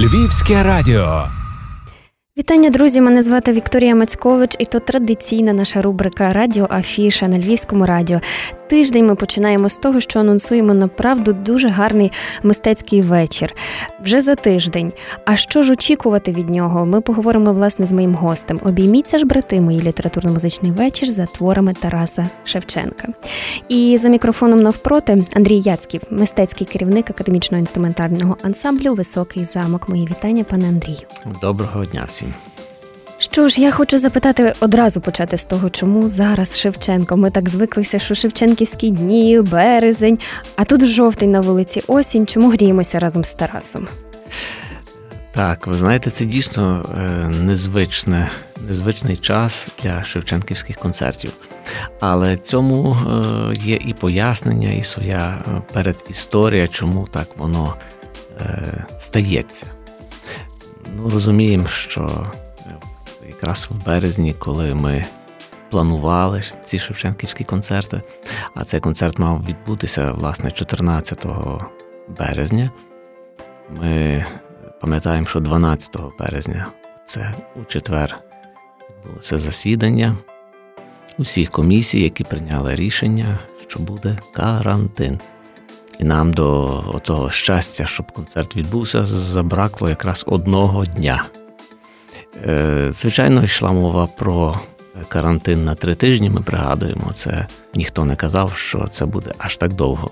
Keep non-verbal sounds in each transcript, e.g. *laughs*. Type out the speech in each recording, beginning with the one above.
Львівське радіо. Вітання, друзі! Мене звати Вікторія Мацькович, і то традиційна наша рубрика Радіо Афіша на Львівському радіо. Тиждень ми починаємо з того, що анонсуємо направду дуже гарний мистецький вечір вже за тиждень. А що ж очікувати від нього? Ми поговоримо власне з моїм гостем. Обійміться ж, брати, мої літературно-музичний вечір за творами Тараса Шевченка. І за мікрофоном навпроти Андрій Яцьків, мистецький керівник академічного інструментального ансамблю Високий замок. Мої вітання, пане Андрію. Доброго дня всім. Що ж, я хочу запитати одразу почати з того, чому зараз Шевченко. Ми так звиклися, що Шевченківські дні, березень, а тут жовтень на вулиці осінь. Чому гріємося разом з Тарасом? Так, ви знаєте, це дійсно е, незвичне, незвичний час для шевченківських концертів. Але цьому е, є і пояснення, і своя е, передісторія, чому так воно стається. Ну, Розуміємо, що якраз в березні, коли ми планували ці Шевченківські концерти, а цей концерт мав відбутися власне 14 березня. Ми пам'ятаємо, що 12 березня це у четвер відбулося засідання усіх комісій, які прийняли рішення, що буде карантин. І нам до того щастя, щоб концерт відбувся, забракло якраз одного дня. Е, звичайно, йшла мова про карантин на три тижні. Ми пригадуємо, це ніхто не казав, що це буде аж так довго.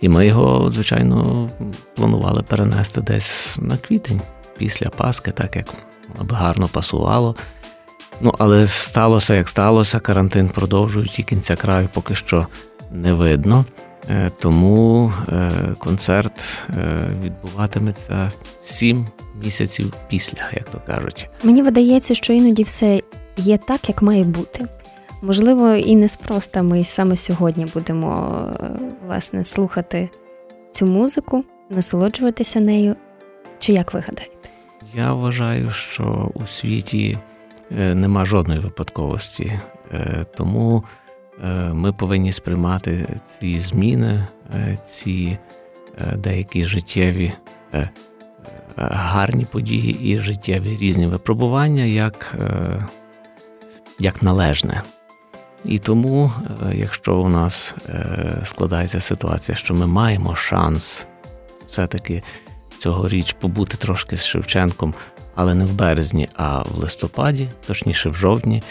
І ми його, звичайно, планували перенести десь на квітень після Паски, так як гарно пасувало. Ну, але сталося, як сталося, карантин продовжують і кінця краю поки що не видно. Е, тому е, концерт відбуватиметься сім місяців після, як то кажуть. Мені видається, що іноді все є так, як має бути. Можливо, і неспроста ми саме сьогодні будемо власне слухати цю музику, насолоджуватися нею. Чи як ви гадаєте? Я вважаю, що у світі е, нема жодної випадковості, е, тому е, ми повинні сприймати ці зміни, ці деякі життєві гарні події і життєві різні випробування як, е, як належне. І тому, е, якщо у нас е, складається ситуація, що ми маємо шанс все-таки цьогоріч побути трошки з Шевченком, але не в березні, а в листопаді, точніше в жовтні,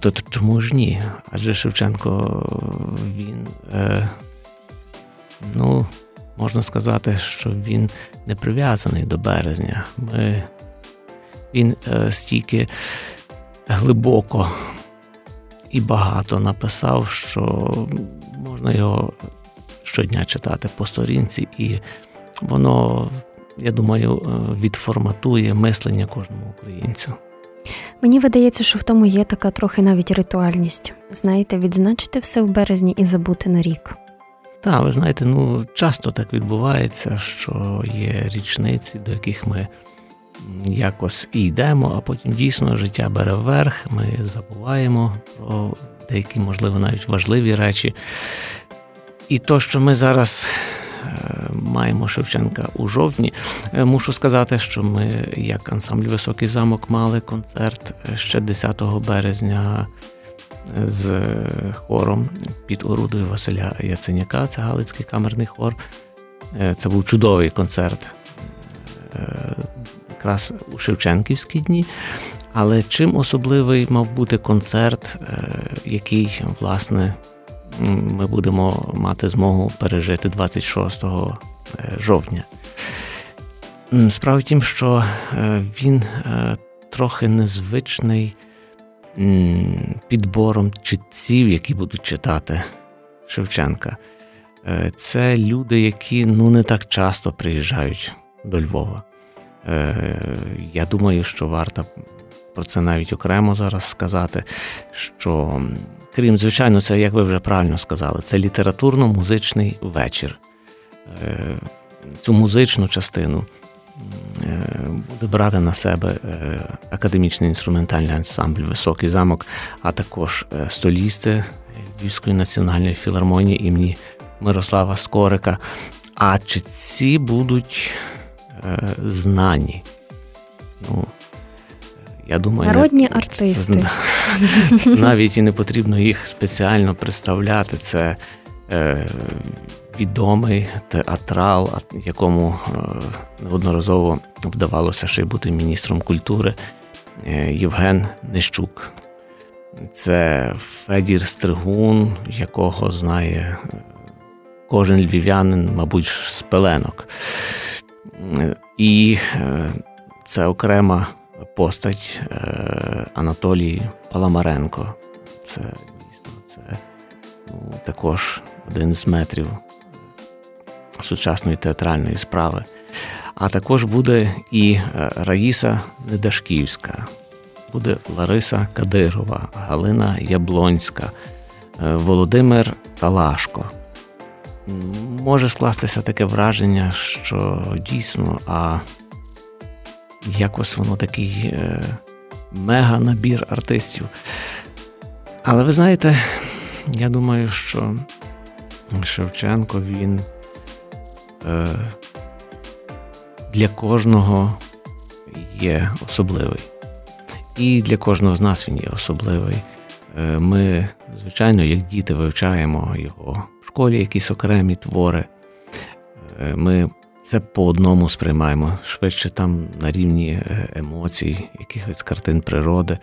то чому ж ні? Адже Шевченко він ну, можна сказати, що він не прив'язаний до березня. Ми, Він е, стільки глибоко і багато написав, що можна його щодня читати по сторінці, і воно, я думаю, е, відформатує мислення кожному українцю. Мені видається, що в тому є така трохи навіть ритуальність. Знаєте, відзначити все в березні і забути на рік. Так, ви знаєте, ну часто так відбувається, що є річниці, до яких ми якось і йдемо, а потім дійсно життя бере вверх, ми забуваємо про деякі, можливо, навіть важливі речі. І то, що ми зараз маємо Шевченка у жовтні, е, мушу сказати, що ми, як ансамбль Високий замок, мали концерт ще 10 березня з хором під орудою Василя Яценяка, це Галицький камерний хор. Е, це був чудовий концерт е, якраз у Шевченківські дні. Але чим особливий мав бути концерт, е, який, власне, ми будемо мати змогу пережити 26 жовтня. Справа в тім, що він трохи незвичний підбором читців, які будуть читати Шевченка. Е, це люди, які ну не так часто приїжджають до Львова. Е, я думаю, що варто про це навіть окремо зараз сказати. Що, крім, звичайно, це, як ви вже правильно сказали, це літературно-музичний вечір. Е, цю музичну частину буде брати на себе е, академічний інструментальний ансамбль Високий замок, а також е, столісти Львівської національної філармонії імені Мирослава Скорика. А читці будуть е, знані. Ну, я думаю, Народні не, артисти. Навіть і не потрібно їх спеціально представляти. Це е, відомий театрал, якому е, неодноразово вдавалося ще й бути міністром культури е, Євген Нещук. Це Федір Стригун, якого знає е, кожен львів'янин, мабуть, з пеленок. І це окрема постать Анатолій Паламаренко. Це дійсно це ну, також один з метрів сучасної театральної справи. А також буде і е, Раїса Недашківська, буде Лариса Кадирова, Галина Яблонська, е, Володимир Талашко. Може скластися таке враження, що дійсно, а якось воно такий е, мега-набір артистів. Але ви знаєте, я думаю, що Шевченко він е, для кожного є особливий. І для кожного з нас він є особливий. Е, ми, звичайно, як діти вивчаємо його в школі, якісь окремі твори. Ми це по одному сприймаємо, швидше там на рівні е, емоцій, якихось картин природи.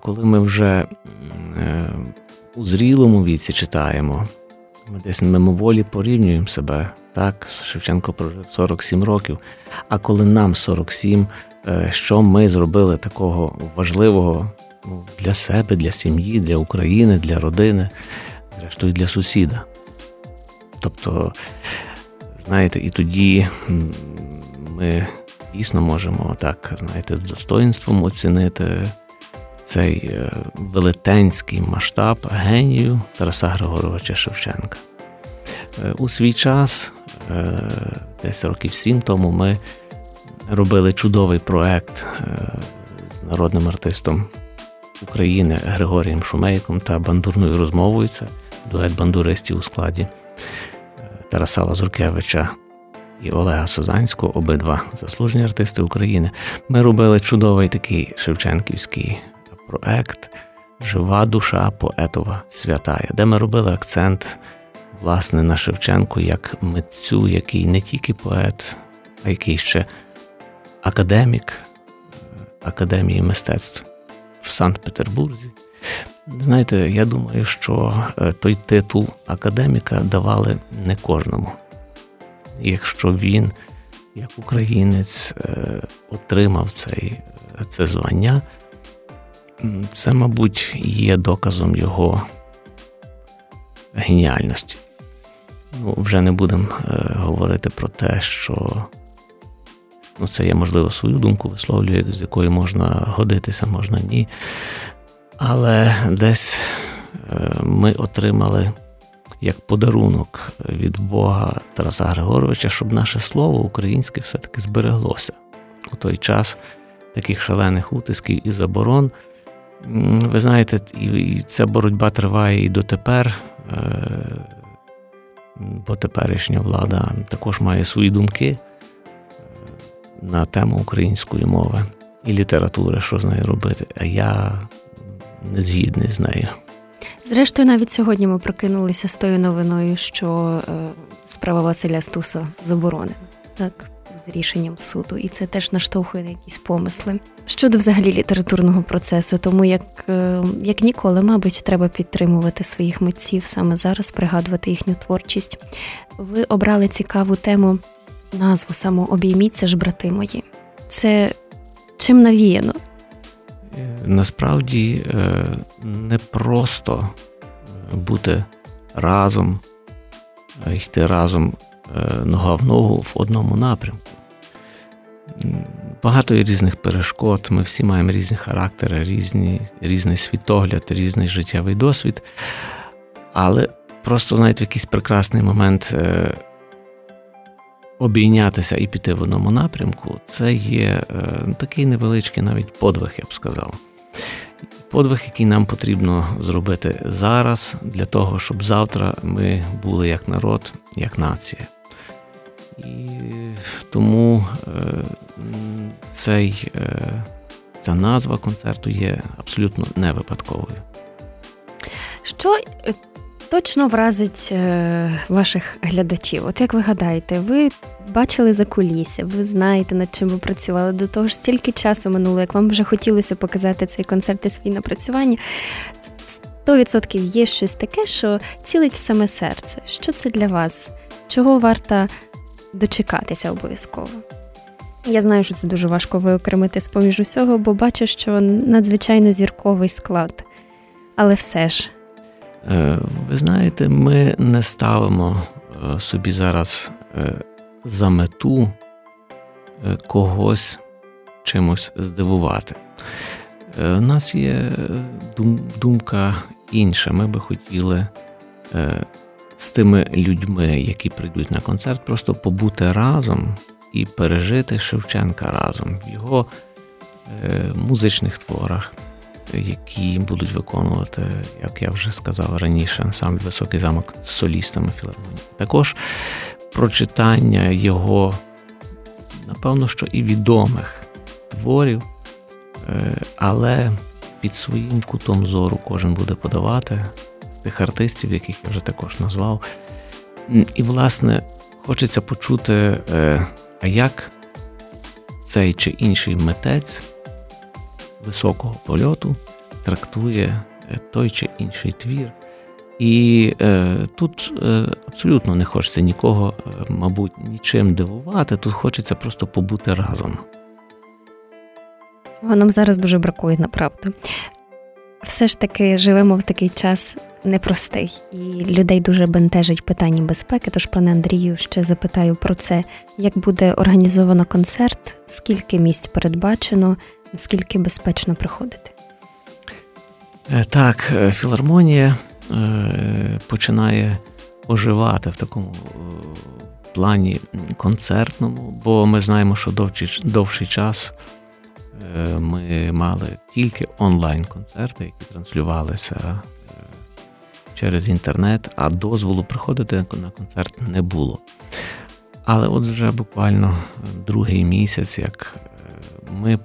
Коли ми вже у зрілому віці читаємо, ми десь мимоволі порівнюємо себе. Так, Шевченко прожив 47 років. А коли нам 47, е, що ми зробили такого важливого ну, для себе, для сім'ї, для України, для родини, зрештою для сусіда. Тобто, знаєте, і тоді ми дійсно можемо так, знаєте, з достоинством оцінити цей е, велетенський масштаб генію Тараса Григоровича Шевченка. Е, у свій час, е, десь років сім тому, ми робили чудовий проект з народним артистом України Григорієм Шумейком та бандурною розмовою. Це дует бандуристів у складі Тараса Лазуркевича. І Олега Созанського, обидва заслужені артисти України. Ми робили чудовий такий Шевченківський проект Жива душа поетова святая, де ми робили акцент власне на Шевченку як митцю, який не тільки поет, а який ще академік Академії мистецтв в Санкт-Петербурзі. Знаєте, я думаю, що е, той титул академіка давали не кожному. Якщо він, як українець, е, отримав цей, це звання, це, мабуть, є доказом його геніальності. Ну, Вже не будемо е, говорити про те, що ну, це я, можливо, свою думку висловлюю, з якою можна годитися, можна ні. Але десь е, ми отримали як подарунок від Бога Тараса Григоровича, щоб наше слово українське все-таки збереглося у той час таких шалених утисків і заборон. Ви знаєте, і ця боротьба триває і дотепер, е, бо теперішня влада також має свої думки е, на тему української мови і літератури, що з нею робити. А я не згідний з нею. Зрештою, навіть сьогодні ми прокинулися з тою новиною, що е, справа Василя Стуса заборонена. Так з рішенням суду, і це теж наштовхує на якісь помисли щодо взагалі літературного процесу. Тому як е, як ніколи, мабуть, треба підтримувати своїх митців саме зараз, пригадувати їхню творчість. Ви обрали цікаву тему, назву саму Обійміться ж, брати мої. Це чим навіяно? Е, насправді е, не просто бути разом, йти разом нога в ногу в одному напрямку багато є різних перешкод. Ми всі маємо різні характери, різні, різний світогляд, різний життєвий досвід. Але просто, знаєте, в якийсь прекрасний момент е, обійнятися і піти в одному напрямку це є е, такий невеличкий навіть подвиг, я б сказав. Подвиг, який нам потрібно зробити зараз, для того, щоб завтра ми були як народ, як нація. І тому цей, ця назва концерту є абсолютно не випадковою. Що точно вразить ваших глядачів? От як ви гадаєте, ви бачили за кулісся, ви знаєте, над чим ви працювали. До того ж, стільки часу минуло, як вам вже хотілося показати цей концерт і свої напрацювання. 100% є щось таке, що цілить в саме серце. Що це для вас? Чого варто дочекатися обов'язково? Я знаю, що це дуже важко виокремити з поміж усього, бо бачу, що надзвичайно зірковий склад. Але все ж. Е, ви знаєте, ми не ставимо е, собі зараз е, за мету когось чимось здивувати. У нас є думка інша. Ми би хотіли з тими людьми, які прийдуть на концерт, просто побути разом і пережити Шевченка разом в його музичних творах які будуть виконувати, як я вже сказав раніше, ансамбль Високий замок з солістами філармонії. Також прочитання його, напевно, що і відомих творів, е, але під своїм кутом зору кожен буде подавати з тих артистів, яких я вже також назвав. І, власне, хочеться почути, е, а як цей чи інший митець високого польоту трактує е, той чи інший твір. І е, тут е, абсолютно не хочеться нікого, е, мабуть, нічим дивувати. Тут хочеться просто побути разом. Нам зараз дуже бракує, направду. Все ж таки живемо в такий час непростий, і людей дуже бентежить питання безпеки. Тож, пане Андрію, ще запитаю про це: як буде організовано концерт, скільки місць передбачено, наскільки безпечно приходити? Е, так, е, філармонія е, починає оживати в такому плані концертному, бо ми знаємо, що довший, довший час ми мали тільки онлайн-концерти, які транслювалися через інтернет, а дозволу приходити на концерт не було. Але от вже буквально другий місяць, як ми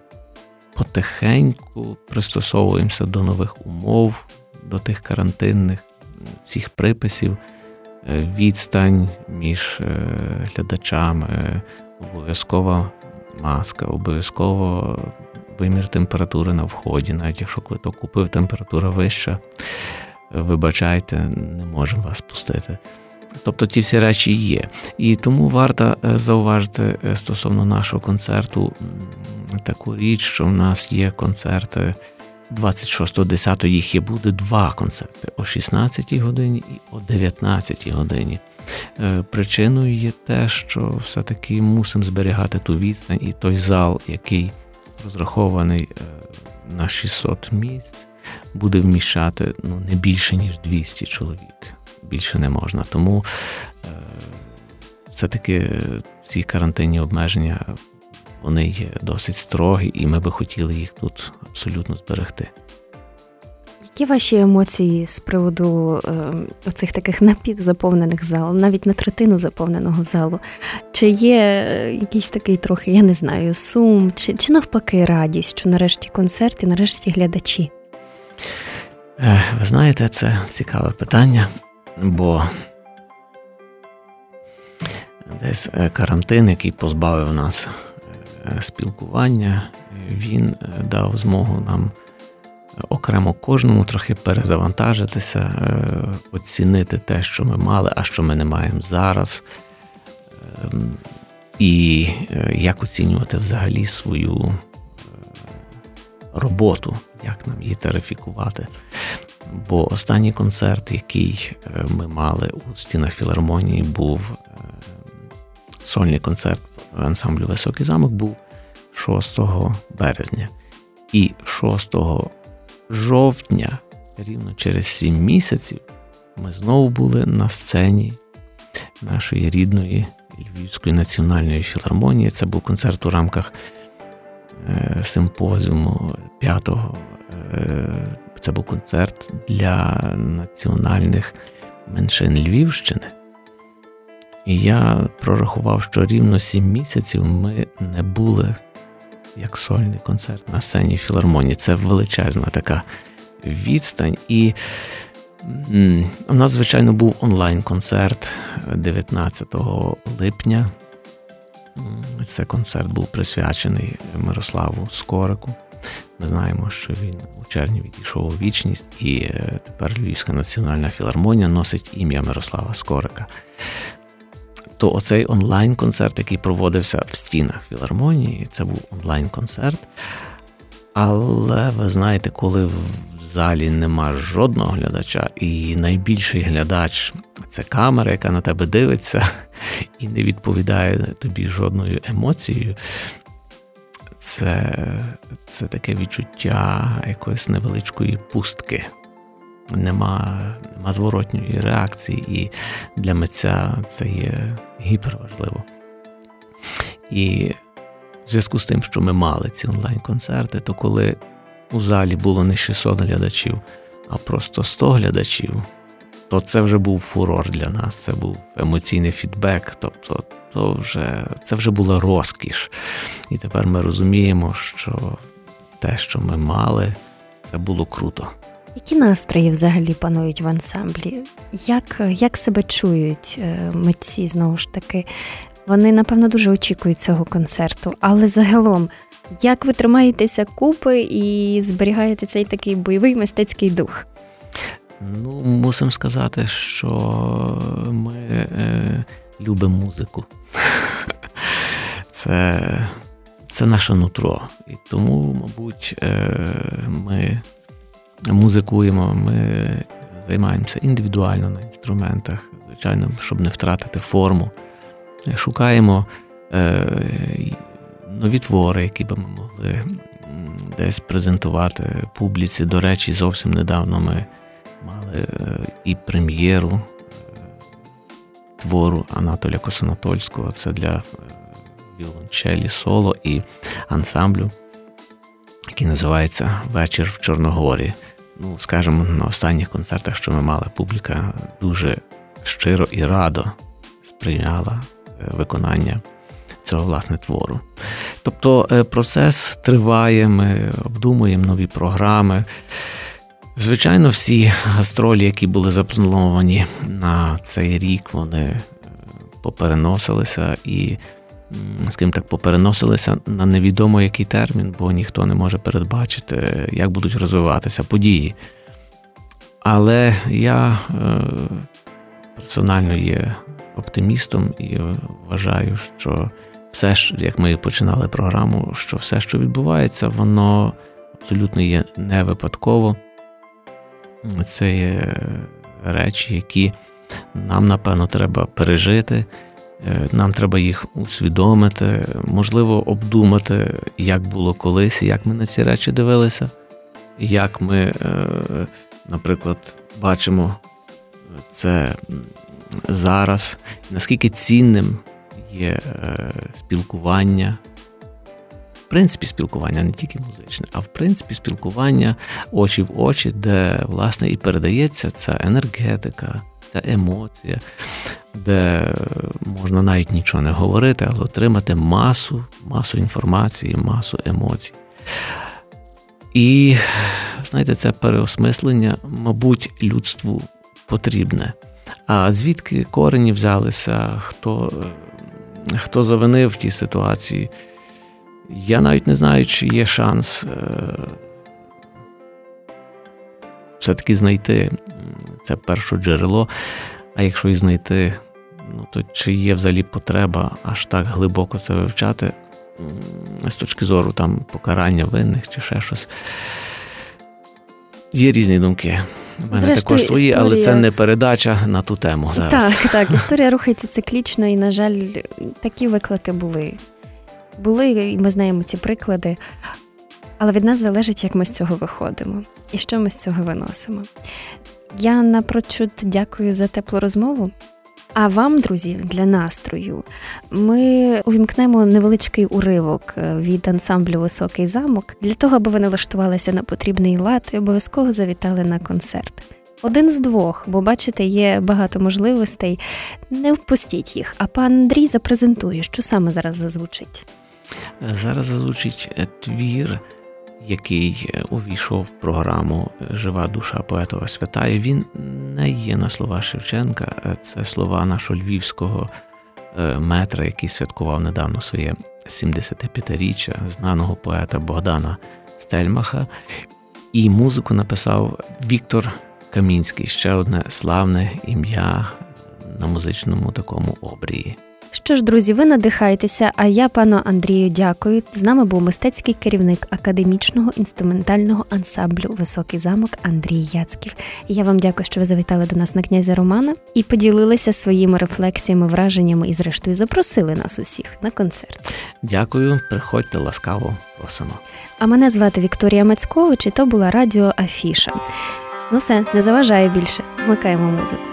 потихеньку пристосовуємося до нових умов, до тих карантинних цих приписів, е, відстань між е, глядачами, обов'язкова маска, обов'язково вимір температури на вході, навіть якщо квиток купив, температура вища, вибачайте, не можемо вас пустити. Тобто ті всі речі є. І тому варто е, зауважити стосовно нашого концерту таку річ, що в нас є концерти 26.10 їх є буде два концерти о 16 годині і о 19 годині. Е, причиною є те, що все-таки мусимо зберігати ту відстань і той зал, який розрахований е, на 600 місць, буде вміщати ну, не більше, ніж 200 чоловік. Більше не можна. Тому е, все-таки ці карантинні обмеження вони є досить строгі, і ми би хотіли їх тут абсолютно зберегти. Які ваші емоції з приводу е, оцих таких напівзаповнених залів, навіть на третину заповненого залу? Чи є е, якийсь такий трохи, я не знаю, сум, чи чи навпаки радість, що нарешті концерт і нарешті глядачі? Е, ви знаєте, це цікаве питання, бо десь е, карантин, який позбавив нас Е, спілкування, він е, дав змогу нам окремо кожному трохи перезавантажитися, оцінити те, що ми мали, а що ми не маємо зараз. Ем, і як оцінювати взагалі свою роботу, як нам її тарифікувати. Бо останній концерт, який ми мали у стінах філармонії, був сольний концерт ансамблю Високий замок був 6 березня. І 6 жовтня, рівно через 7 місяців, ми знову були на сцені нашої рідної Львівської національної філармонії. Це був концерт у рамках е, симпозіуму 5-го. Це був концерт для національних меншин Львівщини. І я прорахував, що рівно сім місяців ми не були як сольний концерт на сцені філармонії. Це величезна така відстань. І у нас, звичайно, був онлайн-концерт 19 липня. Це концерт був присвячений Мирославу Скорику. Ми знаємо, що він у червні відійшов у вічність, і е, тепер Львівська національна філармонія носить ім'я Мирослава Скорика. То оцей онлайн-концерт, який проводився в стінах філармонії, це був онлайн-концерт. Але ви знаєте, коли в залі нема жодного глядача, і найбільший глядач це камера, яка на тебе дивиться *laughs* і не відповідає тобі жодною емоцією. Це, Це таке відчуття якоїсь невеличкої пустки. Нема нема зворотньої реакції, і для митця це є гіперважливо. І в зв'язку з тим, що ми мали ці онлайн-концерти, то коли у залі було не 600 глядачів, а просто 100 глядачів, то це вже був фурор для нас, це був емоційний фідбек, тобто то вже, це вже була розкіш. І тепер ми розуміємо, що те, що ми мали, це було круто. Які настрої взагалі панують в ансамблі? Як як себе чують е, митці знову ж таки? Вони, напевно, дуже очікують цього концерту, але загалом, як ви тримаєтеся купи і зберігаєте цей такий бойовий мистецький дух? Ну, мусимо сказати, що ми е, любимо музику. Це це наше нутро. І тому, мабуть, е, ми музикуємо, ми займаємося індивідуально на інструментах, звичайно, щоб не втратити форму. Шукаємо е, нові твори, які би ми могли десь презентувати публіці. До речі, зовсім недавно ми і прем'єру твору Анатолія Косанатольського. Це для віолончелі, соло і ансамблю, який називається Вечір в Чорногорі. Ну, скажімо, на останніх концертах, що ми мали, публіка дуже щиро і радо сприйняла е, виконання цього власне твору. Тобто е, процес триває, ми обдумуємо нові програми. Звичайно, всі гастролі, які були заплановані на цей рік, вони е, попереносилися і скажімо так, попереносилися на невідомо який термін, бо ніхто не може передбачити, як будуть розвиватися події. Але я е, персонально є оптимістом і вважаю, що все, як ми починали програму, що все, що відбувається, воно абсолютно є не випадково. Це є речі, які нам, напевно, треба пережити. Е, нам треба їх усвідомити, можливо, обдумати, як було колись, як ми на ці речі дивилися, як ми, е, наприклад, бачимо це зараз, наскільки цінним є е, спілкування. Принципі, спілкування не тільки музичне, а в принципі спілкування очі в очі, де власне і передається ця енергетика, ця емоція, де можна навіть нічого не говорити, але отримати масу, масу інформації, масу емоцій. І, знаєте, це переосмислення, мабуть, людству потрібне. А звідки корені взялися, хто хто завинив в тій ситуації? Я навіть не знаю, чи є шанс е, все-таки знайти це перше джерело. А якщо і знайти, ну то чи є взагалі потреба аж так глибоко це вивчати з точки зору там покарання винних чи ще щось. Є різні думки. У мене Зрештою, також свої, історія... але це не передача на ту тему. зараз. Так, так. Історія рухається циклічно, і, на жаль, такі виклики були. Були, і ми знаємо ці приклади. Але від нас залежить, як ми з цього виходимо і що ми з цього виносимо. Я напрочуд дякую за теплу розмову. А вам, друзі, для настрою ми увімкнемо невеличкий уривок е, від ансамблю Високий замок для того, аби ви налаштувалися на потрібний лад і обов'язково завітали на концерт. один з двох, бо бачите, є багато можливостей. Не впустіть їх. А пан Андрій запрезентує, що саме зараз зазвучить. Зараз зазвучить твір, який увійшов в програму Жива душа поетова святая. Він не є на слова Шевченка, це слова нашого львівського метра, який святкував недавно своє 75-річчя знаного поета Богдана Стельмаха. І музику написав Віктор Камінський, ще одне славне ім'я на музичному такому обрії. Що ж, друзі, ви надихайтеся. А я, пану Андрію, дякую. З нами був мистецький керівник академічного інструментального ансамблю Високий замок Андрій Яцьків. І я вам дякую, що ви завітали до нас на князя Романа і поділилися своїми рефлексіями, враженнями і, зрештою, запросили нас усіх на концерт. Дякую, приходьте ласкаво, просимо. А мене звати Вікторія Мацькович, і то була радіо Афіша. Ну все, не заважає більше. Вмикаємо музику.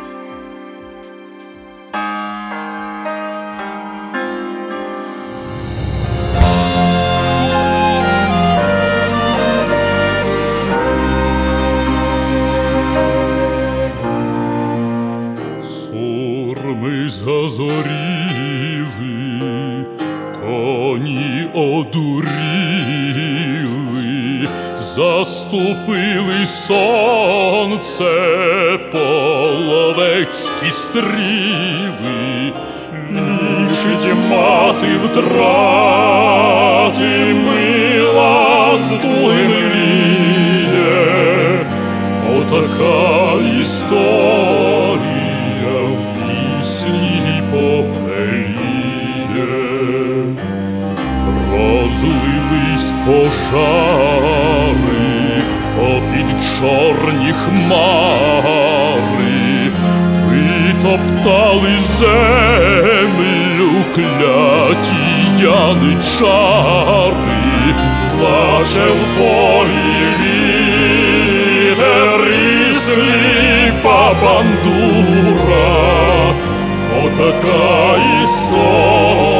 Пожари попід чорні хмари, витоптали землю кляті яничари, плаче в полі вітер і сліпа бандура, отака історія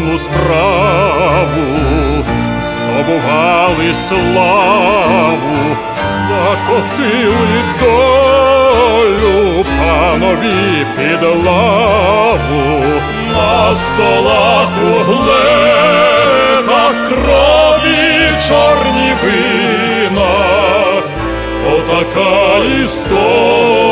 кровну справу, здобували славу, закотили долю панові під лаву, на столах у глеках крові чорні вина. Отака історія,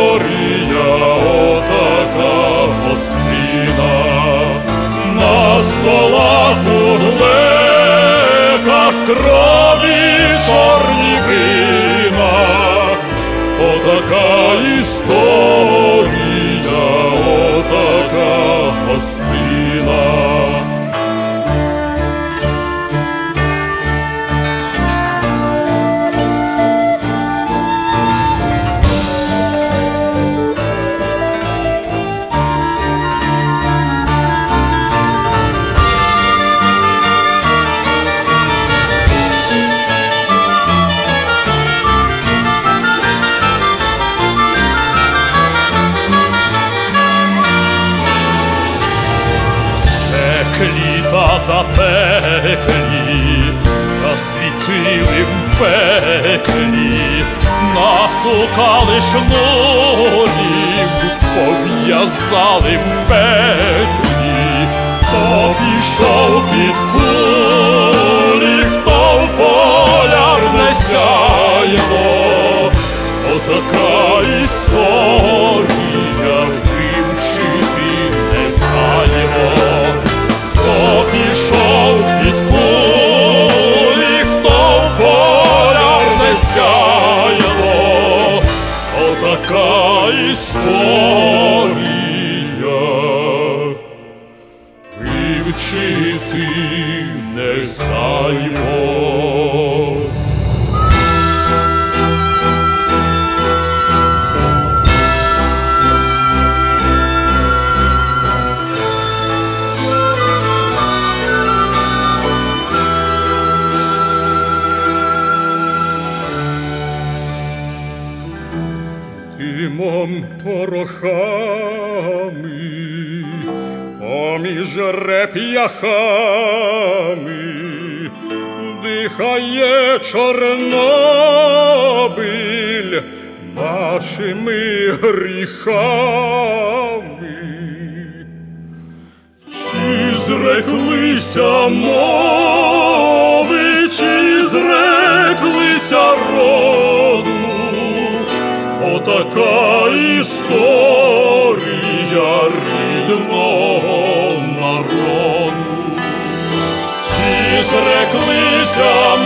запеклі, засвітили в пеклі, насукали шнурів, пов'язали в петлі, хто пішов під кулі, хто в полярне сяйло, отака порохами, поміж реп'яхами дихає Чорнобиль нашими гріхами. Рідного народу, чи зреклися